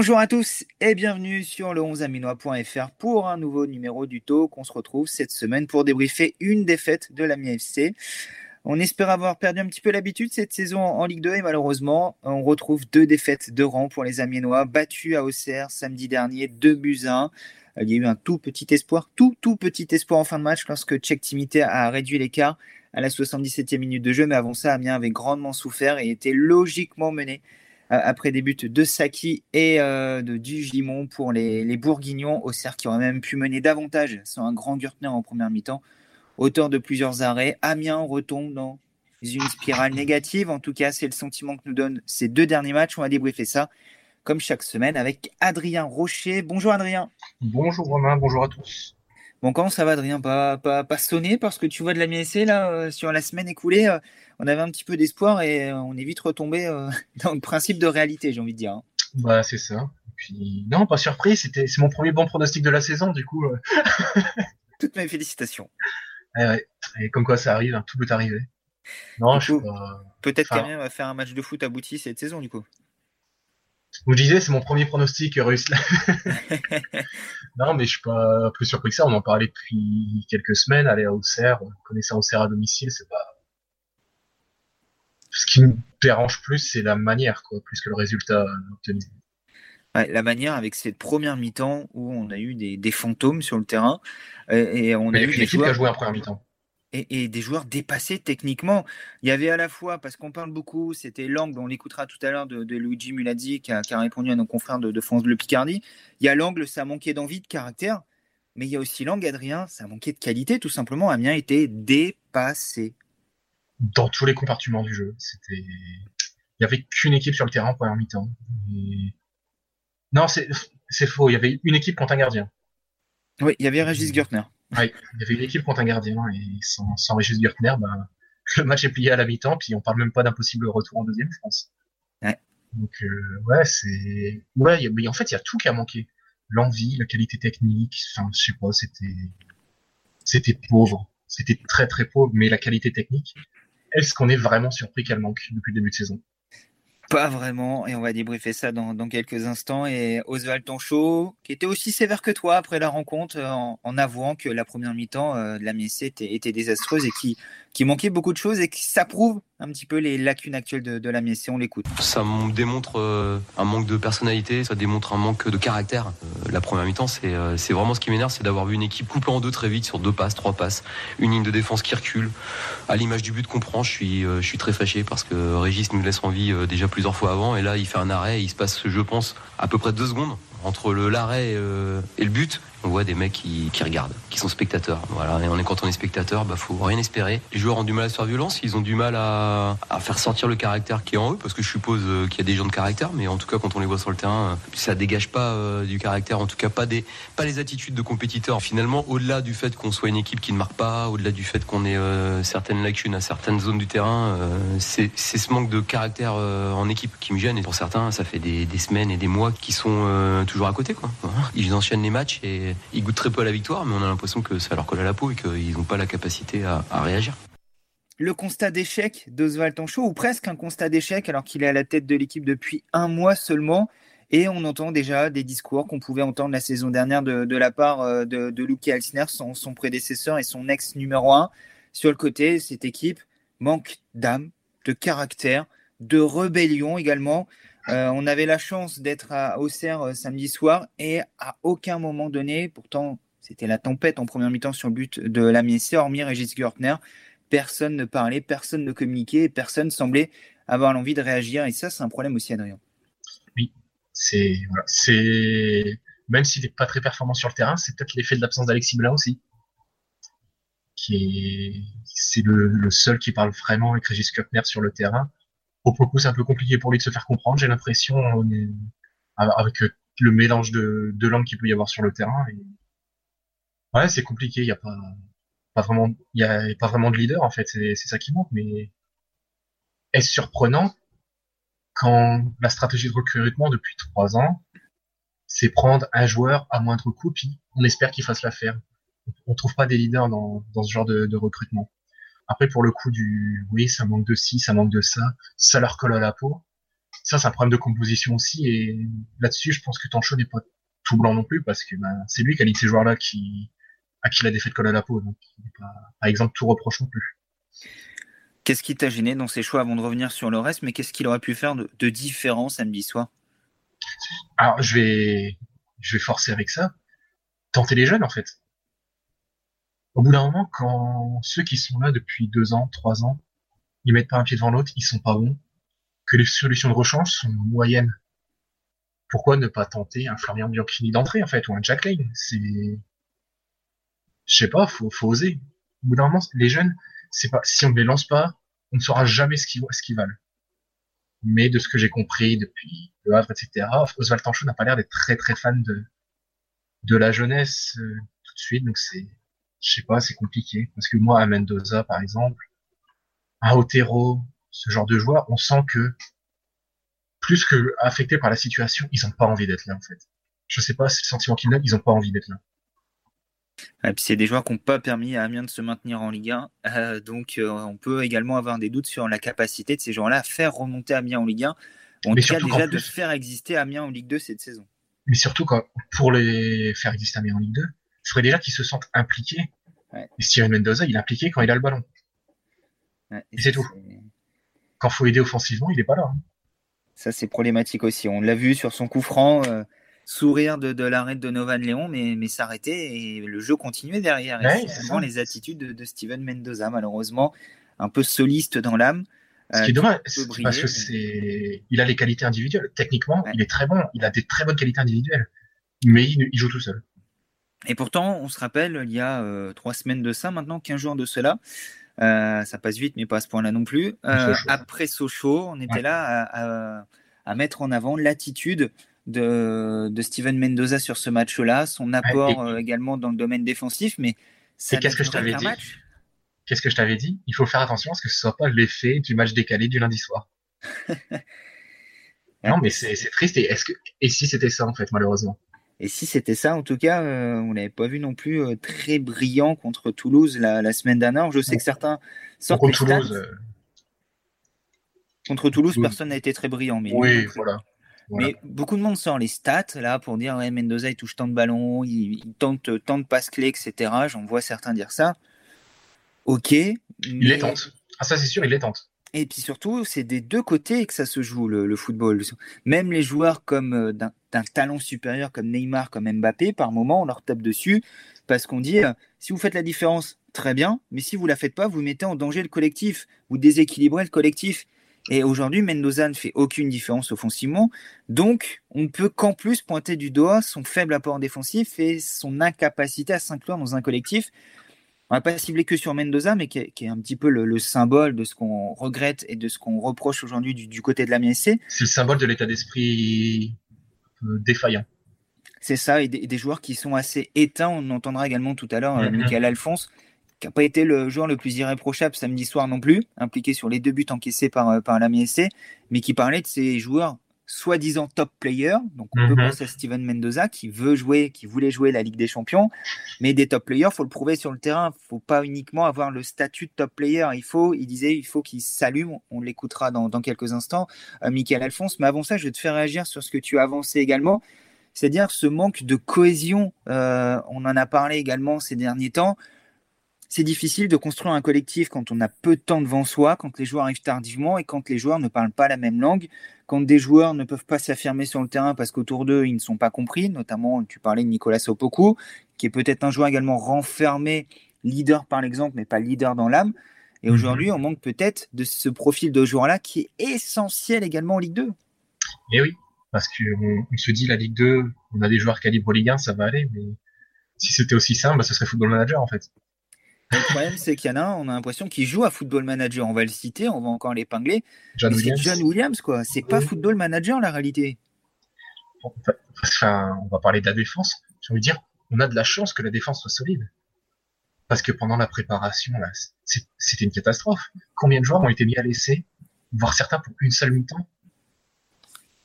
Bonjour à tous et bienvenue sur le 11aminois.fr pour un nouveau numéro du Talk. On se retrouve cette semaine pour débriefer une défaite de la FC. On espère avoir perdu un petit peu l'habitude cette saison en Ligue 2 et malheureusement, on retrouve deux défaites de rang pour les Amiénois, battus à Auxerre samedi dernier, 2 buts 1. Il y a eu un tout petit espoir, tout tout petit espoir en fin de match lorsque Tchèque Timité a réduit l'écart à la 77e minute de jeu, mais avant ça, Amiens avait grandement souffert et était logiquement mené après des buts de Saki et euh, de Dugimon pour les, les Bourguignons, Auxerre qui aurait même pu mener davantage sans un grand Gürtner en première mi-temps auteur de plusieurs arrêts. Amiens retombe dans une spirale négative. En tout cas, c'est le sentiment que nous donnent ces deux derniers matchs. On va débriefer ça, comme chaque semaine, avec Adrien Rocher. Bonjour Adrien. Bonjour Romain, bonjour à tous. Bon, comment ça va Adrien? Pas, pas, pas sonné parce que tu vois de la MSC là, euh, sur la semaine écoulée, euh, on avait un petit peu d'espoir et euh, on est vite retombé dans le principe de réalité, j'ai envie de dire. Hein. Bah, c'est ça. puis, non, pas surpris, c'était, c'est mon premier bon pronostic de la saison, du coup. Toutes mes félicitations. Et comme quoi ça arrive, hein, tout peut arriver. Non, je Peut-être qu'Amien va faire un match de foot abouti cette saison, du coup. Vous disiez, c'est mon premier pronostic réussi. non, mais je suis pas plus surpris que ça. On en parlait depuis quelques semaines. Aller à Auxerre, connaissant Auxerre à domicile, c'est pas. Ce qui me dérange plus, c'est la manière, quoi, plus que le résultat obtenu la manière avec cette première mi-temps où on a eu des, fantômes sur le terrain et, on a eu des joueurs qui a joué en première mi-temps. Et, des joueurs dépassés techniquement. Il y avait à la fois, parce qu'on parle beaucoup, c'était Lang, on l'écoutera tout à l'heure, de, Luigi Mulazzi, qui a, répondu à nos confrères de, de France Bleu Picardie. Il y a l'angle, ça manquait d'envie, de caractère. Mais il y a aussi Lang, Adrien, ça manquait de qualité, tout simplement. Amiens était dépassé. Dans tous les compartiments du jeu. C'était. Il n'y avait qu'une équipe sur le terrain première mi-temps. Et non, c'est faux. Il y avait une équipe contre un gardien. Oui, il y avait Régis Gertner. Oui, il y avait une équipe contre un gardien. Et sans, sans Régis Gertner, ben, le match est plié à la mi-temps. Puis on parle même pas d'un possible retour en deuxième, je pense. Ouais. Donc, euh, ouais, c'est. Ouais, mais en fait, il y a tout qui a manqué. L'envie, la qualité technique. Enfin, je sais pas, c'était. C'était pauvre. C'était très, très pauvre. Mais la qualité technique, est-ce qu'on est vraiment surpris qu'elle manque depuis le début de saison? Pas vraiment, et on va débriefer ça dans, quelques instants. Et Oswald Tonchot, qui était aussi sévère que toi après la rencontre, euh, en, avouant que la première mi-temps euh, de la MSC était, était, désastreuse et qui, qui manquait beaucoup de choses et qui s'approuve un petit peu les lacunes actuelles de, de la MSC. On l'écoute. Ça démontre euh, un manque de personnalité, ça démontre un manque de caractère. Euh, la première mi-temps, c'est euh, c'est vraiment ce qui m'énerve, c'est d'avoir vu une équipe coupée en deux très vite sur deux passes, trois passes, une ligne de défense qui recule. À l'image du but qu'on prend, je suis, je suis très fâché parce que Régis nous laisse en vie déjà plusieurs fois avant et là il fait un arrêt, il se passe, je pense, à peu près deux secondes entre l'arrêt et le but on voit des mecs qui, regardent, qui sont spectateurs. Voilà, et on est quand on est spectateur, bah faut rien espérer. Les joueurs ont du mal à se faire violence, ils ont du mal à, faire sortir le caractère qui est en eux, parce que je suppose euh, qu'il y a des gens de caractère, mais en tout cas quand on les voit sur le terrain, euh, ça dégage pas euh, du caractère, en tout cas pas des pas les attitudes de compétiteurs. Finalement, au-delà du fait qu'on soit une équipe qui ne marque pas, au-delà du fait qu'on ait certaines lacunes à certaines zones du terrain, c'est ce manque de caractère en équipe qui me gêne. Et pour certains, ça fait des, semaines et des mois qui sont toujours à côté. Ils enchaînent les matchs et ils goûtent très peu à la victoire, mais on a l'impression que ça leur colle à la peau et qu'ils n'ont pas la capacité à, réagir. Le constat d'échec d'Oswald Tanchot, ou presque un constat d'échec, alors qu'il est à la tête de l'équipe depuis un mois seulement, et on entend déjà des discours qu'on pouvait entendre la saison dernière de, la part euh, de, de Luki Alsner, son, son, prédécesseur et son ex numéro un. Sur le côté, cette équipe manque d'âme, de caractère, de rébellion également. Euh, on avait la chance d'être à Auxerre euh, samedi soir et à aucun moment donné, pourtant c'était la tempête en première mi-temps sur le but de la hormis Régis Görtner, personne ne parlait, personne ne communiquait, personne semblait avoir l'envie de réagir et ça c'est un problème aussi Adrien. Oui, c'est même s'il n'est pas très performant sur le terrain, c'est peut-être l'effet de l'absence d'Alexis aussi, qui est c'est le, seul qui parle vraiment avec Régis Körtner sur le terrain pour le coup, c'est un peu compliqué pour lui de se faire comprendre, j'ai l'impression, avec le mélange de, de langues qu'il peut y avoir sur le terrain. Ouais, c'est compliqué, il n'y a pas, pas vraiment, il y a pas vraiment de leader, en fait, c'est ça qui manque, mais est-ce surprenant quand la stratégie de recrutement depuis trois ans, c'est prendre un joueur à moindre coût, puis on espère qu'il fasse l'affaire? On trouve pas des leaders dans, dans ce genre de, de recrutement. Après, pour le coup du, oui, ça manque de ci, ça manque de ça, ça leur colle à la peau. ça, c'est un problème de composition aussi. Et là-dessus, je pense que Tancho n'est pas tout blanc non plus parce que ben, c'est lui qui a ces joueurs-là qui, à qui la défaite colle à la peau. Donc, il n'est pas, par exemple, tout reproche non plus. Qu'est-ce qui t'a gêné dans ses choix avant de revenir sur le reste Mais qu'est-ce qu'il aurait pu faire de, de différent samedi soir? Alors, je vais, je vais forcer avec ça. Tenter les jeunes, en fait. Au bout d'un moment, quand ceux qui sont là depuis deux ans, trois ans, ils mettent pas un pied devant l'autre, ils sont pas bons, que les solutions de rechange sont moyennes. Pourquoi ne pas tenter un Florian Bianchini d'entrée, en fait, ou un Jack Lane? C'est, je sais pas, faut, faut oser. Au bout d'un moment, les jeunes, c'est pas, si on ne les lance pas, on ne saura jamais ce qu'ils, ce qu'ils valent. Mais de ce que j'ai compris depuis Le Havre, etc., Oswald Tanchot n'a pas l'air d'être très très fan de, de la jeunesse euh, tout de suite, donc c'est, je sais pas, c'est compliqué. Parce que moi, à Mendoza, par exemple, à Otero, ce genre de joueurs, on sent que plus que affectés par la situation, ils ont pas envie d'être là, en fait. Je sais pas, c'est le sentiment qu'ils ont, ils ont pas envie d'être là. Et puis c'est des joueurs qui n'ont pas permis à Amiens de se maintenir en Ligue 1. Euh, donc euh, on peut également avoir des doutes sur la capacité de ces joueurs-là à faire remonter Amiens en Ligue 1. En tout cas, déjà de faire exister Amiens en Ligue 2 cette saison. Mais surtout, quand, pour les faire exister Amiens en Ligue 2, il faudrait déjà qu'ils se sentent impliqués. Ouais. Et Steven Mendoza, il est impliqué quand il a le ballon. Ouais, Et c'est tout. Quand faut aider offensivement, il est pas là. hein. Ça, c'est problématique aussi. On l'a vu sur son coup franc, euh, sourire de, de l'arrêt de Novan Léon, mais, mais s'arrêter et le jeu continuait derrière. Ouais, c'est les attitudes de, de Steven Mendoza, malheureusement, un peu soliste dans l'âme. Ce euh, qui est dommage, briller, parce que c'est, il a les qualités individuelles. Techniquement, Ouais. il est très bon. Il a des très bonnes qualités individuelles. Mais il, il joue tout seul. Et pourtant, on se rappelle, il y a euh, trois semaines de ça, maintenant 15 jours de cela, euh, ça passe vite, mais pas à ce point-là non plus. Euh, Sochaux. après Sochaux, on était Ouais. là à, à- à mettre en avant l'attitude de, de Steven Mendoza sur ce match-là, son apport et- également dans le domaine défensif, mais qu'est-ce que je t'avais dit. Qu'est-ce que je t'avais dit? Il faut faire attention à ce que ce soit pas l'effet du match décalé du lundi soir. non, mais c'est triste. Et, est-ce que, et si c'était ça, en fait, malheureusement? Et si c'était ça, en tout cas, euh, on l'avait pas vu non plus euh, très brillant contre Toulouse la, la semaine dernière. Je sais que certains sortent Contre les stats. Toulouse, euh, Contre Toulouse, personne n'a été très brillant. Mais oui, voilà. Voilà. Mais beaucoup de monde sort les stats là pour dire ouais, Mendoza il touche tant de ballons, il, il tente tant de passes clés, etc. J'en vois certains dire ça. Ok. Il mais- les tente. Ah, ça, c'est sûr, il les tente. Et puis surtout, c'est des deux côtés que ça se joue le, football. Même les joueurs comme euh, d'un d'un talent supérieur comme Neymar, comme Mbappé, par moment on leur tape dessus parce qu'on dit euh, si vous faites la différence, très bien, mais si vous la faites pas, vous mettez en danger le collectif, vous déséquilibrez le collectif. Et aujourd'hui, Mendoza ne fait aucune différence offensivement, donc on ne peut qu'en plus pointer du doigt son faible apport défensif et son incapacité à s'inclure dans un collectif. On va pas cibler que sur Mendoza, mais qui est, qui est un petit peu le, le symbole de ce qu'on regrette et de ce qu'on reproche aujourd'hui du, du côté de la MSC. C'est le symbole de l'état d'esprit euh, défaillant. C'est ça, et des, joueurs qui sont assez éteints. On entendra également tout à l'heure Mhm. Michael Alphonse, qui n'a pas été le joueur le plus irréprochable samedi soir non plus, impliqué sur les deux buts encaissés par, euh, par la MSC, mais qui parlait de ces joueurs soi-disant top players. Donc on peut Mhm. penser à Steven Mendoza qui veut jouer, qui voulait jouer la Ligue des Champions, mais des top players, faut le prouver sur le terrain. faut pas uniquement avoir le statut de top player. Il faut, il disait, il faut qu'il s'allume. On l'écoutera dans, dans quelques instants, euh, Michael Alphonse. Mais avant ça, je vais te faire réagir sur ce que tu as avancé également, c'est-à-dire ce manque de cohésion. Euh, on en a parlé également ces derniers temps. C'est difficile de construire un collectif quand on a peu de temps devant soi, quand les joueurs arrivent tardivement et quand les joueurs ne parlent pas la même langue, quand des joueurs ne peuvent pas s'affirmer sur le terrain parce qu'autour d'eux, ils ne sont pas compris. Notamment, tu parlais de Nicolas Sopoku, qui est peut-être un joueur également renfermé, leader par l'exemple, mais pas leader dans l'âme. Et Mhm. aujourd'hui, on manque peut-être de ce profil de joueur-là qui est essentiel également en Ligue 2. Et oui, parce qu'on on se dit la Ligue 2, on a des joueurs calibre Ligue 1, ça va aller, mais si c'était aussi simple, bah, ce serait Football Manager en fait. Le problème, c'est qu'il y en a un, on a l'impression qu'il joue à Football Manager. On va le citer, on va encore l'épingler. John. John Williams, quoi. C'est pas. Football Manager, la réalité. Enfin, on va parler de la défense. J'ai envie de dire, on a de la chance que la défense soit solide. Parce que pendant la préparation, là, c'était une catastrophe. Combien de joueurs ont été mis à l'essai, voire certains pour une seule mi-temps?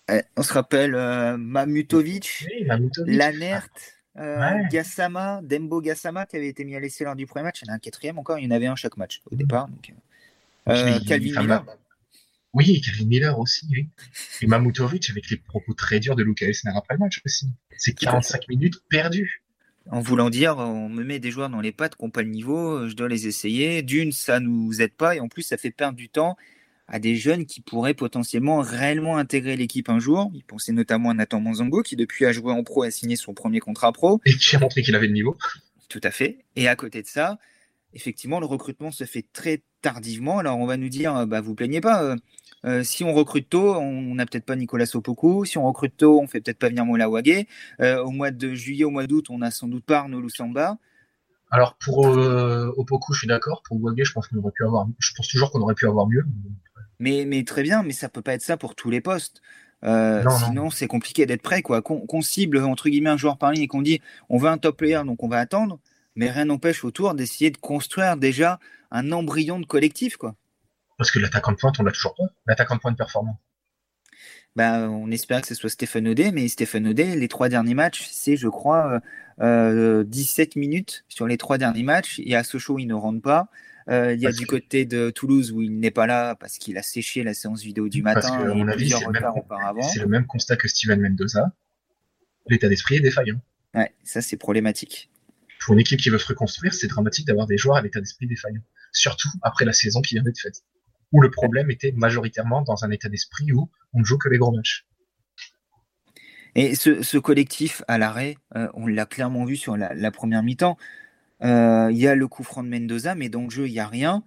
Eh, on se rappelle euh, Mamutovic, Oui, Mamutovic. Lanert, euh, Ouais. Gassama, Dembo Gassama qui avait été mis à l'essai lors du premier match. Il y en a un quatrième encore, il y en avait un chaque match au départ. Donc, euh, Puis, Calvin enfin, Miller. Oui, et Kevin Miller aussi, oui. Et Mamutovic avec les propos très durs de Luca Elsner après le match aussi. C'est 45 minutes perdues. En voulant dire, on me met des joueurs dans les pattes qui n'ont pas le niveau, je dois les essayer. D'une, ça nous aide pas, et en plus, ça fait perdre du temps à des jeunes qui pourraient potentiellement réellement intégrer l'équipe un jour. Il pensait notamment à Nathan Manzango, qui depuis a joué en pro et a signé son premier contrat pro. Et qui a montré qu'il avait le niveau. Tout à fait. Et à côté de ça, effectivement, le recrutement se fait très tardivement. Alors on va nous dire, bah, vous plaignez pas, euh, euh, si on recrute tôt, on n'a peut-être pas Nicolas Sopoku. Si on recrute tôt, on fait peut-être pas venir Mola Wagé. Euh, au mois de juillet, au mois d'août, on a sans doute pas Arnaud Lusamba. Alors pour Opoku, je suis d'accord. Pour Wagé, je pense qu'on aurait pu avoir. Je pense toujours qu'on aurait pu avoir mieux. Mais, mais très bien, mais ça peut pas être ça pour tous les postes. sinon, c'est compliqué d'être prêt. quoi. Qu'on cible entre guillemets un joueur par ligne et qu'on dit on veut un top player, donc on va attendre. Mais rien n'empêche autour d'essayer de construire déjà un embryon de collectif, quoi. Parce que l'attaquant de pointe, on l'a toujours pas. L'attaquant de pointe performant. Bah, on espère que ce soit Stéphane Audet, mais Stéphane Audet, les trois derniers matchs, c'est, je crois, euh, 17 minutes sur les trois derniers matchs. Et à Sochaux, il ne rentre pas. Euh, il y a du côté de Toulouse où il n'est pas là parce qu'il a séché la séance vidéo du matin. Parce que, à mon avis, c'est le, même constat que Steven Mendoza. L'état d'esprit est défaillant. Ouais, ça, c'est problématique. Pour une équipe qui veut se reconstruire, c'est dramatique d'avoir des joueurs à l'état d'esprit défaillant. Surtout après la saison qui vient d'être faite où le problème était majoritairement dans un état d'esprit où on ne joue que les gros matchs. Et ce, collectif à l'arrêt, euh, on l'a clairement vu sur la, première mi-temps. Euh, il y a le coup franc de Mendoza, mais dans le jeu, il n'y a rien.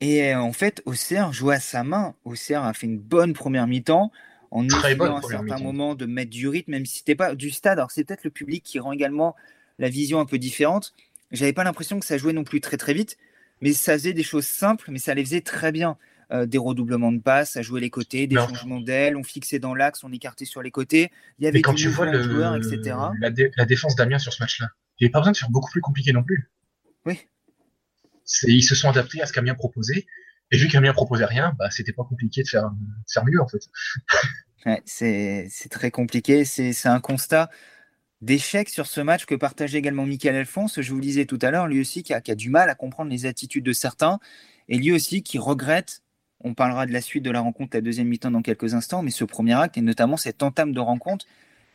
Et euh, en fait, Auxerre joue à sa main. Auxerre a fait une bonne première mi-temps en essayant à un certain moment de mettre du rythme, même si c'était pas du stade. Alors c'est peut-être le public qui rend également la vision un peu différente. J'avais pas l'impression que ça jouait non plus très très vite, mais ça faisait des choses simples, mais ça les faisait très bien. Euh, des redoublements de passes, à jouer les côtés, des changements d'aile, on fixait dans l'axe, on écartait sur les côtés. Il y avait quand tu vois le, etc. La, défense d'Amiens sur ce match-là, il n'y avait pas besoin de faire beaucoup plus compliqué non plus. Oui. Ils se sont adaptés à ce qu'Amiens proposait. Et vu qu'Amiens proposait rien, bah, c'était pas compliqué de faire, mieux en fait. c'est très compliqué. C'est un constat d'échec sur ce match que partageait également Michael Alphonse. Je vous le disais tout à l'heure, lui aussi qui a, qui a, du mal à comprendre les attitudes de certains et lui aussi qui regrette on parlera de la suite de la rencontre, la deuxième mi-temps dans quelques instants, mais ce premier acte et notamment cette entame de rencontre,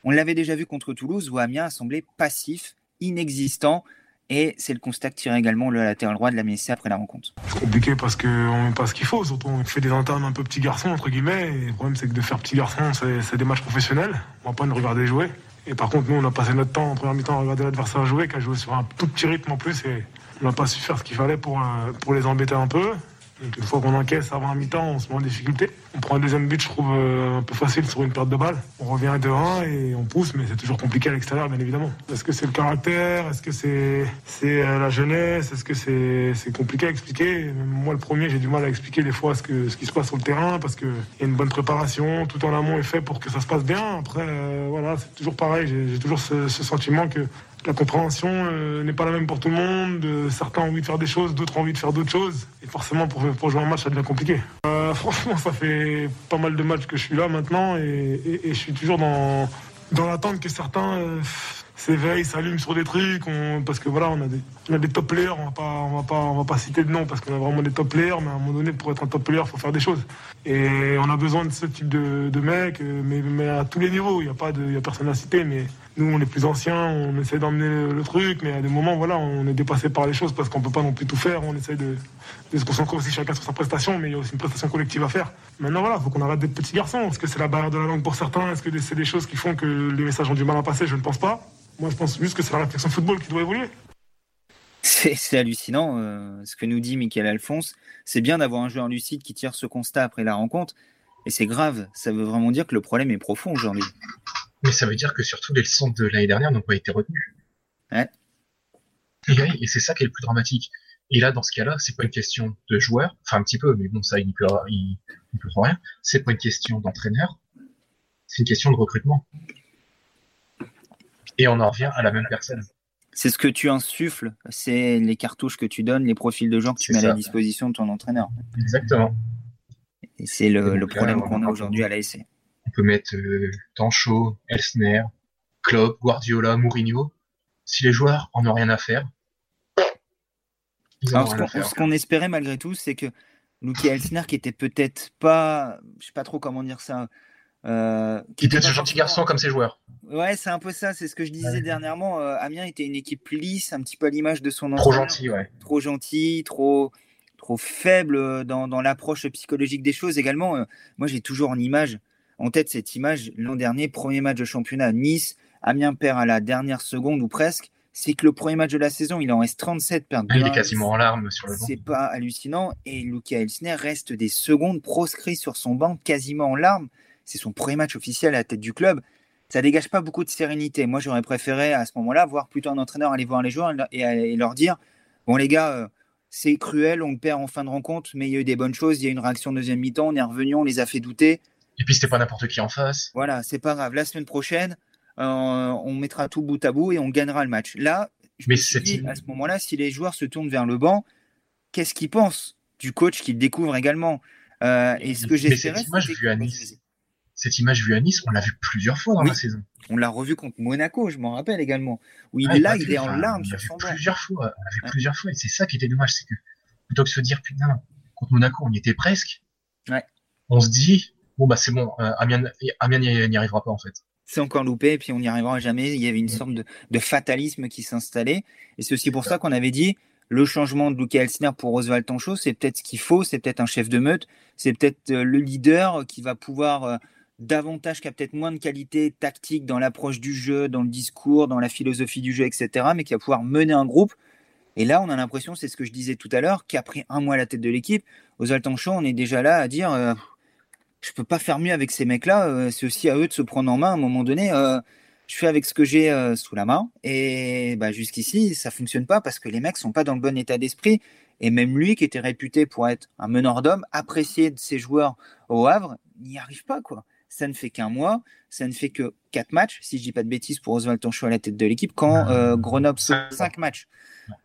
on l'avait déjà vu contre Toulouse où Amiens a semblé passif, inexistant. Et c'est le constat que tire également le latéral droit de la MSC après la rencontre. C'est compliqué parce qu'on met pas ce qu'il faut. Surtout, on fait des entames un peu petit garçon, entre guillemets. Et le problème, c'est que de faire petit garçon, c'est des matchs professionnels. On va pas nous regarder jouer. Et par contre, nous, on a passé notre temps en première mi-temps à regarder l'adversaire jouer, qui a joué sur un tout petit rythme en plus. Et on n'a pas su faire ce qu'il fallait pour, euh, pour les embêter un peu une fois qu'on encaisse avant un mi-temps, on se met en difficulté. On prend un deuxième but, je trouve, euh, un peu facile sur une perte de balle. On revient à 2-1 et on pousse, mais c'est toujours compliqué à l'extérieur, bien évidemment. Est-ce que c'est le caractère? Est-ce que c'est euh, la jeunesse? Est-ce que c'est compliqué à expliquer? Moi, le premier, j'ai du mal à expliquer des fois ce, que, ce qui se passe sur le terrain parce qu'il y a une bonne préparation, tout en amont est fait pour que ça se passe bien. Après, euh, voilà, c'est toujours pareil. J'ai toujours ce sentiment que la compréhension euh, n'est pas la même pour tout le monde. Euh, certains ont envie de faire des choses, d'autres ont envie de faire d'autres choses. Et forcément, pour, jouer un match, ça devient compliqué. Euh, franchement, ça fait pas mal de matchs que je suis là maintenant et, je suis toujours dans, dans l'attente que certains s'éveillent, s'allument sur des trucs. parce que voilà, on a, des, on a des top players, on va pas, on va pas, on va pas citer de nom parce qu'on a vraiment des top players, mais à un moment donné, pour être un top player, il faut faire des choses. Et on a besoin de ce type de, mecs, mais, à tous les niveaux. Il n'y a a personne à citer, mais nous, on est plus anciens, on essaie d'emmener le, truc, mais à des moments, voilà, on est dépassé par les choses parce qu'on peut pas non plus tout faire. On essaie de, se concentrer aussi chacun sur sa prestation, mais il y a aussi une prestation collective à faire. Maintenant, voilà, faut qu'on arrête d'être petits garçons. Est-ce que c'est la barrière de la langue pour certains? Est-ce que c'est des choses qui font que les messages ont du mal à passer? Je ne pense pas. Moi, je pense juste que c'est la réflexion football qui doit évoluer. C'est hallucinant euh, ce que nous dit Michael Alphonse. C'est bien d'avoir un joueur lucide qui tire ce constat après la rencontre. Et c'est grave. Ça veut vraiment dire que le problème est profond aujourd'hui. Mais ça veut dire que surtout les leçons de l'année dernière n'ont pas été retenues. Ouais. Et, c'est ça qui est le plus dramatique. Et là, dans ce cas-là, c'est pas une question de joueur, enfin un petit peu, mais bon, ça, il ne peut, il, peut rien. C'est pas une question d'entraîneur, c'est une question de recrutement. Et on en revient à la même personne. C'est ce que tu insuffles, c'est les cartouches que tu donnes, les profils de gens que tu mets à la disposition de ton entraîneur. Exactement. Et c'est le, problème qu'on a aujourd'hui à l'ASC peut mettre euh, Tancho, Elsner, Klopp, Guardiola, Mourinho. Si les joueurs en ont rien à faire, ce qu'on espérait malgré tout, c'est que Luki Elsner qui était peut-être pas, je sais pas trop comment dire ça. Euh, qui était ce gentil garçon comme ses joueurs. Ouais, c'est un peu ça, c'est ce que je disais dernièrement. Euh, Amiens était une équipe lisse, un petit peu à l'image de son Trop gentil, ouais. Trop gentil, trop, trop faible dans, dans l'approche psychologique des choses également. Euh, moi, j'ai toujours en image, en tête cette image, l'an dernier, premier match de championnat à Nice, Amiens perd à la dernière seconde ou presque c'est que le premier match de la saison, il en reste 37 perdre. Il est quasiment en larmes sur le banc. C'est pas hallucinant. Et Luca Elsner reste des secondes proscrit sur son banc, quasiment en larmes. C'est son premier match officiel à la tête du club. Ça dégage pas beaucoup de sérénité. Moi, j'aurais préféré à ce moment-là voir plutôt un entraîneur aller voir les joueurs et, leur dire Bon, les gars, euh, c'est cruel, on perd en fin de rencontre, mais il y a eu des bonnes choses. Il y a eu une réaction deuxième mi-temps, on est revenu, on les a fait douter. Et puis, c'était pas n'importe qui en face. Voilà, c'est pas grave. La semaine prochaine, euh, on mettra tout bout à bout et on gagnera le match. Là, je Mais me dit, à ce moment-là, si les joueurs se tournent vers le banc, qu'est-ce qu'ils pensent du coach qu'ils découvrent également? Euh, Et ce que j'espérais, cette image vue à Nice, cette image vue à Nice, on l'a vu plusieurs fois dans la saison. On l'a revu contre Monaco, je m'en rappelle également, où il, est là, il est en larmes sur son banc. Plusieurs fois, on l'a vu plusieurs fois, et c'est ça qui était dommage, c'est que plutôt que de se dire putain, contre Monaco, on y était presque. On se dit bon bah c'est bon, euh, Amiens n'y arrivera pas en fait c'est encore loupé, et puis on n'y arrivera jamais. Il y avait une sorte de, fatalisme qui s'installait. Et c'est aussi pour ça qu'on avait dit le changement de Luca Elsner pour Oswald Tancho, c'est peut-être ce qu'il faut, c'est peut-être un chef de meute, c'est peut-être euh, le leader qui va pouvoir euh, davantage, qui a peut-être moins de qualité tactique dans l'approche du jeu, dans le discours, dans la philosophie du jeu, etc., mais qui va pouvoir mener un groupe. Et là, on a l'impression, c'est ce que je disais tout à l'heure, qu'après un mois à la tête de l'équipe, Oswald Tancho, on est déjà là à dire. Euh, je peux pas faire mieux avec ces mecs-là. Euh, c'est aussi à eux de se prendre en main à un moment donné. Euh, je fais avec ce que j'ai euh, sous la main. Et bah, jusqu'ici, ça fonctionne pas parce que les mecs sont pas dans le bon état d'esprit. Et même lui, qui était réputé pour être un meneur d'hommes, apprécié de ses joueurs au Havre, n'y arrive pas. quoi. Ça ne fait qu'un mois, ça ne fait que quatre matchs, si je dis pas de bêtises, pour Oswald Tonchou à la tête de l'équipe, quand Grenoble cinq matchs.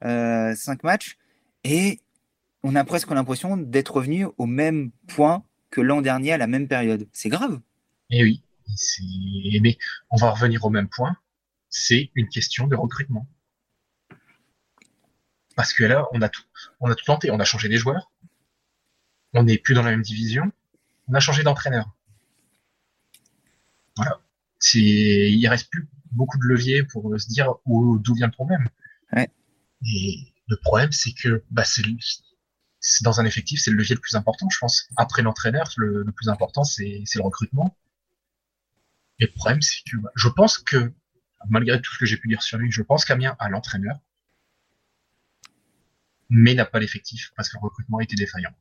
cinq matchs. Et on a presque l'impression d'être revenu au même point que l'an dernier à la même période. C'est grave. Et eh oui, mais on va revenir au même point. C'est une question de recrutement. Parce que là, on a tout, on a tout tenté. On a changé les joueurs. On n'est plus dans la même division. On a changé d'entraîneur. Voilà. Il reste plus beaucoup de leviers pour se dire d'où vient le problème. Et le problème, c'est que bah, c'est dans un effectif, c'est le levier le plus important, je pense. Après l'entraîneur, le, plus important, c'est le recrutement. Et le problème, c'est que je pense que, malgré tout ce que j'ai pu dire sur lui, je pense qu'Amiens a l'entraîneur, mais n'a pas l'effectif parce que le recrutement était défaillant.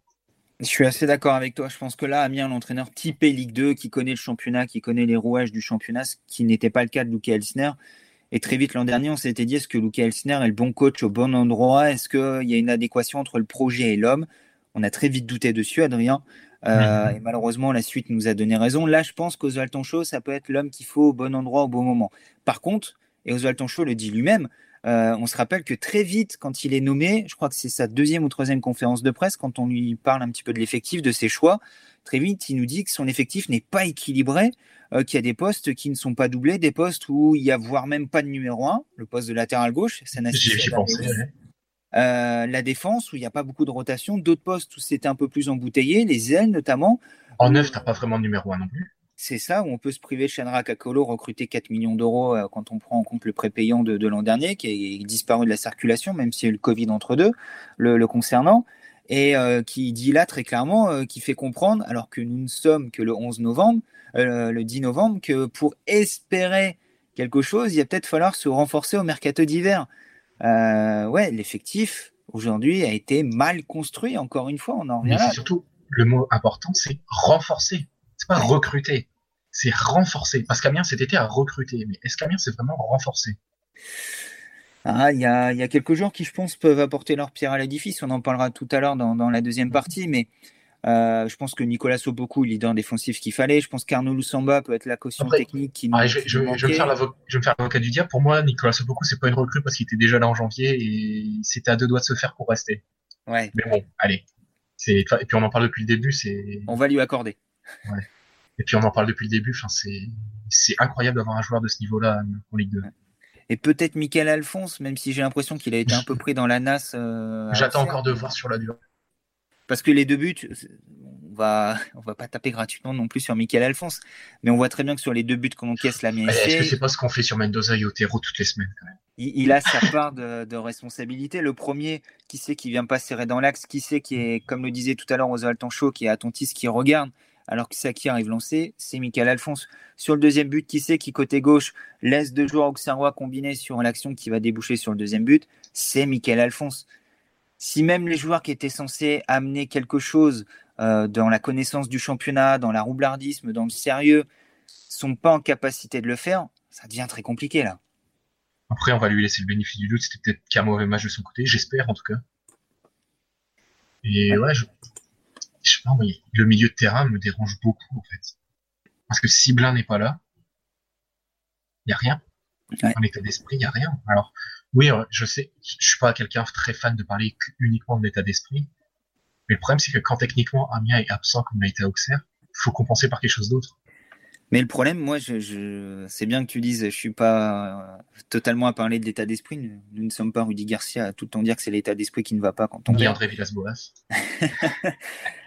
Je suis assez d'accord avec toi. Je pense que là, Amiens, l'entraîneur typé Ligue 2, qui connaît le championnat, qui connaît les rouages du championnat, ce qui n'était pas le cas de Luke Elsner, et très vite l'an dernier, on s'était dit est-ce que Luca Elsner est le bon coach au bon endroit? Est-ce qu'il y a une adéquation entre le projet et l'homme? On a très vite douté dessus, Adrien. Euh, et malheureusement, la suite nous a donné raison. Là, je pense qu'Oswald Toncho, ça peut être l'homme qu'il faut au bon endroit au bon moment. Par contre, et Oswald Toncho le dit lui-même, euh, on se rappelle que très vite, quand il est nommé, je crois que c'est sa deuxième ou troisième conférence de presse, quand on lui parle un petit peu de l'effectif, de ses choix, très vite, il nous dit que son effectif n'est pas équilibré euh, qu'il y a des postes qui ne sont pas doublés, des postes où il y a voire même pas de numéro 1, le poste de latéral gauche, ça n'a euh, la défense où il n'y a pas beaucoup de rotation, d'autres postes où c'était un peu plus embouteillé, les ailes notamment. En neuf, n'as pas vraiment de numéro 1 non plus. C'est ça, où on peut se priver de Shanra Kakolo, recruter 4 millions d'euros euh, quand on prend en compte le prépayant de, de l'an dernier, qui est disparu de la circulation, même s'il y a eu le Covid entre deux, le, concernant, et qui dit là très clairement, qui fait comprendre, alors que nous ne sommes que le 11 novembre, euh, le 10 novembre que pour espérer quelque chose, il va peut-être falloir se renforcer au mercato d'hiver. Euh, ouais, l'effectif aujourd'hui a été mal construit. Encore une fois, on en revient là. Surtout, le mot important, c'est renforcer. C'est pas recruter, c'est renforcer. Parce qu'Amiens cet été a recruté, mais est-ce qu'Amiens c'est vraiment renforcé? Ah, il y, a, y, a, quelques joueurs qui, je pense, peuvent apporter leur pierre à l'édifice. On en parlera tout à l'heure dans, dans, la deuxième partie, mais euh, je pense que Nicolas Sopoku, leader défensif qu'il fallait. Je pense qu'Arnaud Lusamba peut être la caution technique qui nous, je, je, je, vais me faire l'avocat du diable. Pour moi, Nicolas Sopoku, c'est pas une recrue parce qu'il était déjà là en janvier et c'était à deux doigts de se faire pour rester. Ouais. Mais bon, allez. Et puis on en parle depuis le début. On va lui accorder. Ouais. Et puis on en parle depuis le début. Enfin, c'est incroyable d'avoir un joueur de ce niveau-là en Ligue 2. Et peut-être Michael Alphonse, même si j'ai l'impression qu'il a été un peu pris dans la nasse. Euh, J'attends encore de voir sur la durée. parce que les deux buts, on va, on va pas taper gratuitement non plus sur Michael Alphonse, mais on voit très bien que sur les deux buts qu'on encaisse la Est-ce que c'est pas ce qu'on fait sur Mendoza et Otero toutes les semaines quand même? Il, a sa part de, responsabilité. Le premier, qui sait qui vient pas serrer dans l'axe, qui sait qui est, comme le disait tout à l'heure Oswald Tanchot, qui est attentif, qui regarde, alors que Saki arrive lancé, c'est Michael Alphonse. Sur le deuxième but, qui sait qui côté gauche laisse deux joueurs auxerrois combinés sur l'action qui va déboucher sur le deuxième but, c'est Michael Alphonse. Si même les joueurs qui étaient censés amener quelque chose euh, dans la connaissance du championnat, dans la roublardisme, dans le sérieux, sont pas en capacité de le faire, ça devient très compliqué là. Après, on va lui laisser le bénéfice du doute. C'était peut-être qu'un mauvais match de son côté, j'espère en tout cas. Et ouais, je, je sais pas, le milieu de terrain me dérange beaucoup en fait. Parce que si Blin n'est pas là, il y a rien. En état d'esprit, il y a rien. Alors, oui, je sais, je suis pas quelqu'un très fan de parler uniquement de l'état d'esprit. Mais le problème, c'est que quand techniquement Amiens est absent comme l'a été Auxerre, faut compenser par quelque chose d'autre. Mais le problème, moi, je, je... c'est bien que tu dises, je suis pas euh, totalement à parler de l'état d'esprit. Nous, ne sommes pas Rudy Garcia à tout le temps dire que c'est l'état d'esprit qui ne va pas quand on. Ni André Villas-Boas.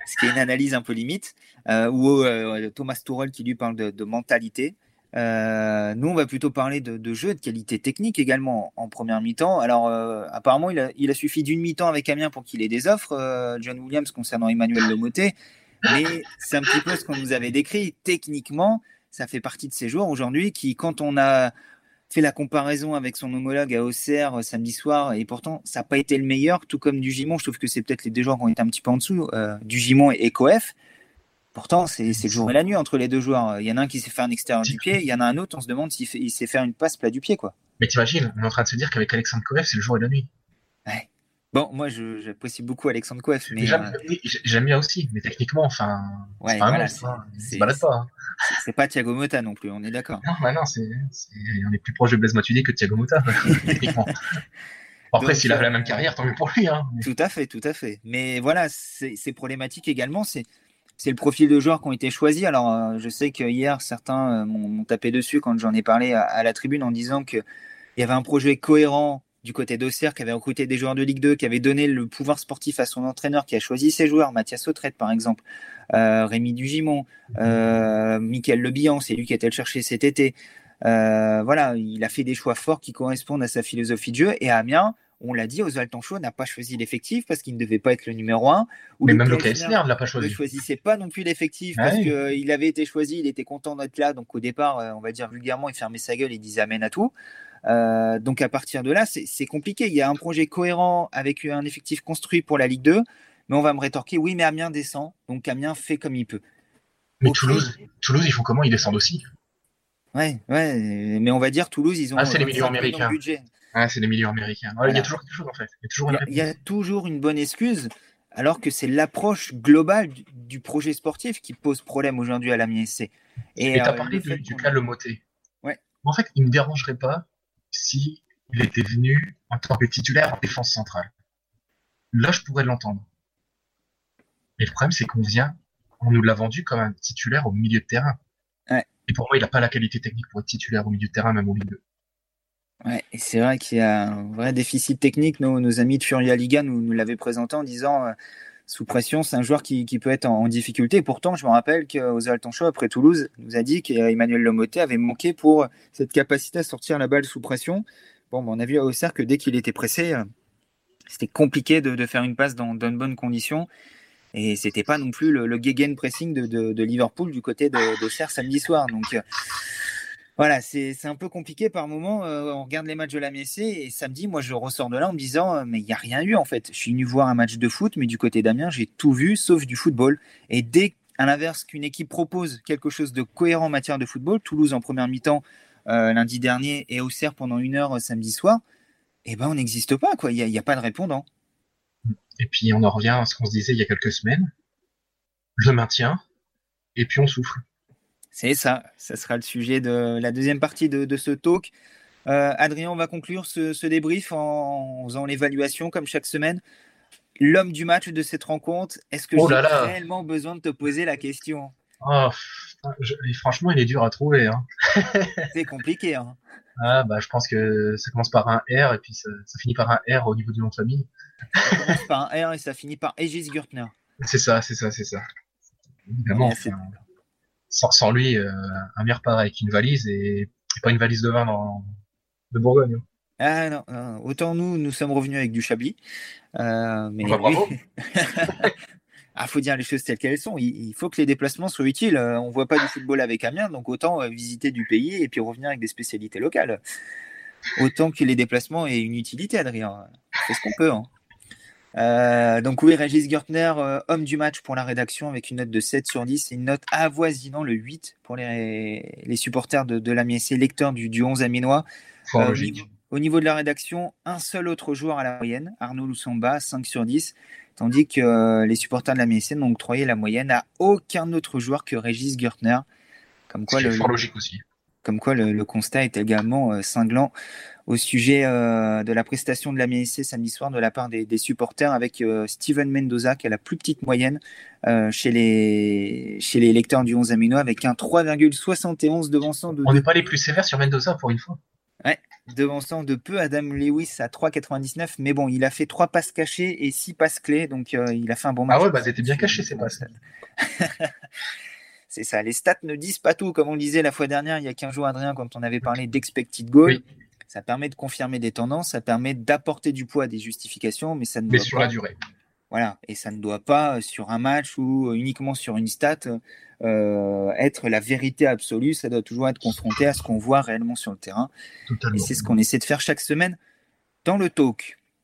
Ce qui est une analyse un peu limite. Euh, ou euh, Thomas Tourel qui lui parle de, de mentalité. Euh, nous, on va plutôt parler de, de jeu, de qualité technique également en, première mi-temps. Alors, euh, apparemment, il a, il a suffi d'une mi-temps avec Amiens pour qu'il ait des offres, euh, John Williams, concernant Emmanuel Lomoté. Mais c'est un petit peu ce qu'on nous avait décrit. Techniquement, ça fait partie de ces joueurs aujourd'hui qui, quand on a fait la comparaison avec son homologue à Auxerre euh, samedi soir, et pourtant, ça n'a pas été le meilleur, tout comme Dugimon. Je trouve que c'est peut-être les deux joueurs qui ont été un petit peu en dessous, euh, Dugimon et Coef. Pourtant, c'est le jour et la nuit entre les deux joueurs. Il y en a un qui sait faire un extérieur du pied, il y en a un autre, on se demande s'il sait faire une passe plat du pied. quoi. Mais t'imagines, on est en train de se dire qu'avec Alexandre Coef, c'est le jour et la nuit. Ouais. Bon, moi, j'apprécie beaucoup Alexandre Coef. Mais j'aime euh, bien aussi, mais techniquement, enfin, c'est pas un c'est pas. Hein. C'est pas Thiago Motta non plus, on est d'accord. Non, bah non, c'est on est plus proche de Blaise Matuidi que de Thiago Motta, techniquement. Après, s'il a la même euh, carrière, tant mieux pour lui. Hein. Tout à fait, tout à fait. Mais voilà, c'est problématique également. C'est le profil de joueurs qui ont été choisis. Alors, euh, je sais que hier, certains euh, m'ont tapé dessus quand j'en ai parlé à, la tribune en disant qu'il y avait un projet cohérent du côté d'Auxerre, qui avait recruté des joueurs de Ligue 2, qui avait donné le pouvoir sportif à son entraîneur, qui a choisi ses joueurs, Mathias Autrette par exemple, euh, Rémi Dugimon, euh, Michael Lebihan, c'est lui qui a été le chercher cet été. voilà, il a fait des choix forts qui correspondent à sa philosophie de jeu. Et Amiens, on l'a dit, Oswald Tanchot n'a pas choisi l'effectif parce qu'il ne devait pas être le numéro 1. Mais même le KSNR ne l'a pas choisi. Il ne choisissait pas non plus l'effectif parce qu'il avait été choisi, il était content d'être là. Donc au départ, euh, on va dire vulgairement, il fermait sa gueule et disait amène à tout. Euh, donc à partir de là, c'est compliqué. Il y a un projet cohérent avec un effectif construit pour la Ligue 2. Mais on va me rétorquer, oui, mais Amiens descend. Donc Amiens fait comme il peut. Mais Toulouse, Toulouse, ils font comment? Ils descendent aussi Ouais, ouais, mais on va dire Toulouse, ils ont. Ah, c'est les millions américains. Budget. Ah, c'est des millions américains. Il y a toujours quelque chose en fait. Il y a toujours, une bonne excuse, alors que c'est l'approche globale du, projet sportif qui pose problème aujourd'hui à la MSC. Et tu as euh, parlé du, cas Lomoté. Ouais. En fait, il ne me dérangerait pas si il était venu en tant que titulaire en défense centrale. Là, je pourrais l'entendre. Mais le problème, c'est qu'on vient, on nous l'a vendu comme un titulaire au milieu de terrain. Et pour moi, il n'a pas la qualité technique pour être titulaire au milieu de terrain, même au milieu. Ouais, et c'est vrai qu'il y a un vrai déficit technique. Nos, nos amis de Furia Liga nous, nous l'avaient présenté en disant euh, sous pression, c'est un joueur qui, peut être en, difficulté. Pourtant, je me rappelle qu'Ozal Tancho, après Toulouse, nous a dit qu'Emmanuel Lomoté avait manqué pour cette capacité à sortir la balle sous pression. Bon, on a vu à Auxerre que dès qu'il était pressé, euh, c'était compliqué de, faire une passe dans, de bonnes conditions. Et c'était pas non plus le, le gegen pressing de, Liverpool du côté de, Serre samedi soir. Euh, voilà, c'est un peu compliqué par moment. Euh, on regarde les matchs de la et samedi, moi, je ressors de là en me disant, euh, mais il n'y a rien eu en fait. Je suis venu voir un match de foot, mais du côté d'Amiens, j'ai tout vu sauf du football. Et dès, à l'inverse, qu'une équipe propose quelque chose de cohérent en matière de football, Toulouse en première mi-temps euh, lundi dernier et Auxerre pendant une heure samedi soir, eh ben, on n'existe pas, quoi. Il n'y a, a, pas de répondant. Et puis, on en revient à ce qu'on se disait il y a quelques semaines. Je maintiens, et puis on souffle. C'est ça, ça sera le sujet de la deuxième partie de, ce talk. Euh, Adrien, on va conclure ce, débrief en, faisant l'évaluation comme chaque semaine. L'homme du match de cette rencontre, est-ce que oh j'ai réellement besoin de te poser la question? Oh, Franchement, il est dur à trouver. Hein. C'est compliqué. Hein. Ah, bah, je pense que ça commence par un R et puis ça, finit par un R au niveau du nom de famille. Ça commence par un R et ça finit par Aegis Gürtner. C'est ça, c'est ça, c'est ça. Évidemment, sans, lui, euh, un meilleur pareil avec une valise et, pas une valise de vin de Bourgogne. Ah non, autant nous, nous sommes revenus avec du Chablis. Euh, mais bah, bravo. ah, faut dire les choses telles qu'elles sont. Il, faut que les déplacements soient utiles. Euh, on voit pas du football avec Amiens, donc autant euh, visiter du pays et puis revenir avec des spécialités locales. Autant que les déplacements aient une utilité, Adrien. C'est ce qu'on peut. Hein. Euh, donc oui, Régis Gertner, homme du match pour la rédaction avec une note de 7 sur 10 et une note avoisinant le 8 pour les, les supporters de, de l'Amiens lecteurs du, du 11 aminois. Euh, au niveau de la rédaction, un seul autre joueur à la moyenne, Arnaud Loussamba, 5 sur 10, tandis que euh, les supporters de la MSC n'ont octroyé la moyenne à aucun autre joueur que Régis Gertner. Comme quoi, le, logique aussi. Comme quoi le, constat est également euh, cinglant au sujet euh, de la prestation de la MSC samedi soir de la part des, supporters avec Steven Mendoza qui a la plus petite moyenne chez, les, chez les lecteurs du 11 Amino avec un 3,71 devançant de... On n'est pas les plus sévères sur Mendoza pour une fois. Ouais, devançant de peu Adam Lewis à 3,99. Mais bon, il a fait 3 passes cachées et 6 passes clés. Donc euh, il a fait un bon match. Ah ouais, bah c'était bien caché ces passes. C'est ça. Les stats ne disent pas tout. Comme on le disait la fois dernière, il y a 15 jours, Adrien, quand on avait parlé d'expected goal. Ça permet de confirmer des tendances, ça permet d'apporter du poids à des justifications, mais ça ne mais sur la durée. Voilà, et ça ne doit pas, sur un match ou uniquement sur une stat, euh, être la vérité absolue. Ça doit toujours être confronté à ce qu'on voit réellement sur le terrain. Et c'est ce qu'on essaie de faire chaque semaine dans le talk.